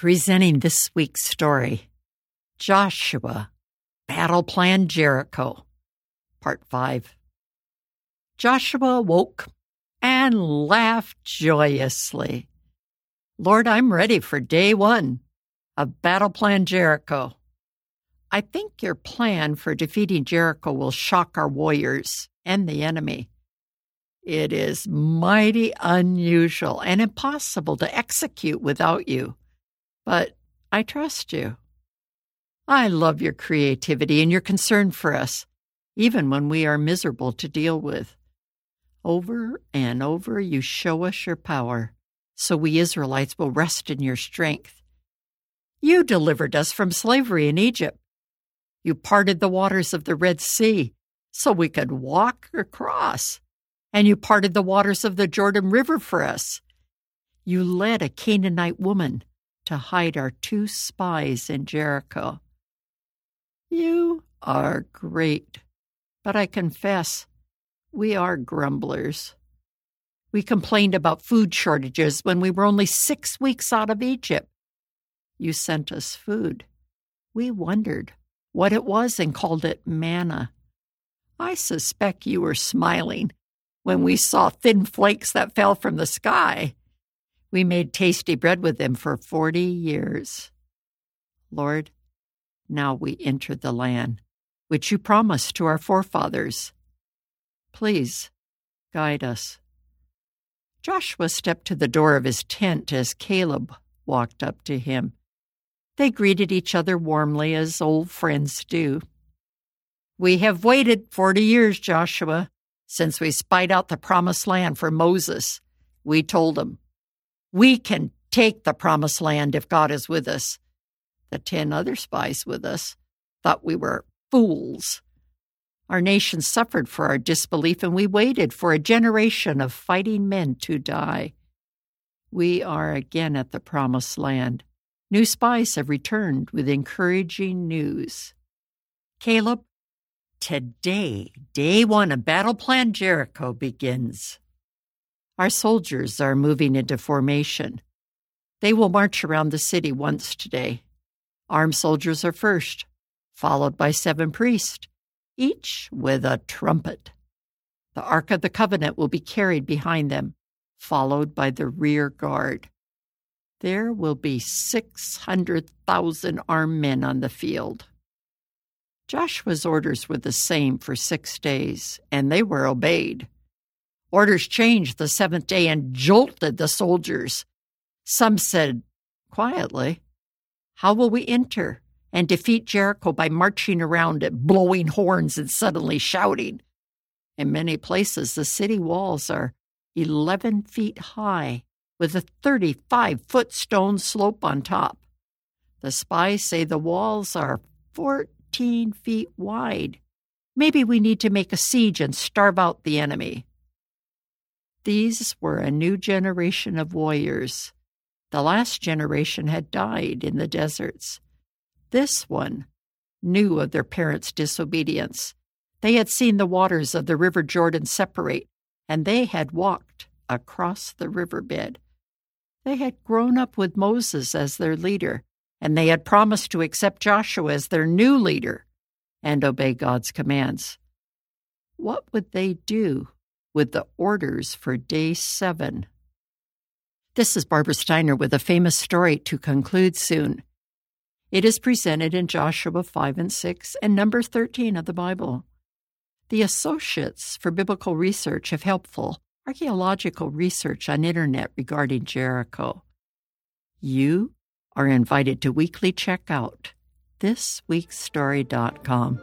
Presenting this week's story Joshua, Battle Plan Jericho, Part 5. Joshua woke and laughed joyously. Lord, I'm ready for day one of Battle Plan Jericho. I think your plan for defeating Jericho will shock our warriors and the enemy. It is mighty unusual and impossible to execute without you but I trust you. I love your creativity and your concern for us, even when we are miserable to deal with. Over and over, you show us your power, so we Israelites will rest in your strength. You delivered us from slavery in Egypt. You parted the waters of the Red Sea so we could walk across, and you parted the waters of the Jordan River for us. You led a Canaanite woman to hide our two spies in Jericho. You are great, but I confess we are grumblers. We complained about food shortages when we were only six weeks out of Egypt. You sent us food. We wondered what it was and called it manna. I suspect you were smiling when we saw thin flakes that fell from the sky. We made tasty bread with them for 40 years. Lord, now we enter the land which you promised to our forefathers. Please guide us. Joshua stepped to the door of his tent as Caleb walked up to him. They greeted each other warmly as old friends do. We have waited forty years, Joshua, since we spied out the promised land for Moses. We told him, we can take the promised land if God is with us. The ten other spies with us thought we were fools. Our nation suffered for our disbelief, and we waited for a generation of fighting men to die. We are again at the promised land. New spies have returned with encouraging news. Caleb, today, day one of Battle Plan Jericho begins. Our soldiers are moving into formation. They will march around the city once today. Armed soldiers are first, followed by seven priests, each with a trumpet. The Ark of the Covenant will be carried behind them, followed by the rear guard. There will be 600,000 armed men on the field. Joshua's orders were the same for six days, and they were obeyed. Orders changed the seventh day and jolted the soldiers. Some said quietly, How will we enter and defeat Jericho by marching around it, blowing horns and suddenly shouting? In many places, the city walls are 11 feet high with a 35 foot stone slope on top. The spies say the walls are 14 feet wide. Maybe we need to make a siege and starve out the enemy. These were a new generation of warriors. The last generation had died in the deserts. This one knew of their parents' disobedience. They had seen the waters of the River Jordan separate, and they had walked across the riverbed. They had grown up with Moses as their leader, and they had promised to accept Joshua as their new leader and obey God's commands. What would they do with the orders for day seven. This is Barbara Steiner with a famous story to conclude soon. It is presented in Joshua 5 and 6 and number 13 of the Bible. The Associates for Biblical Research have helpful archaeological research on internet regarding Jericho. You are invited to weekly check out thisweekstory.com.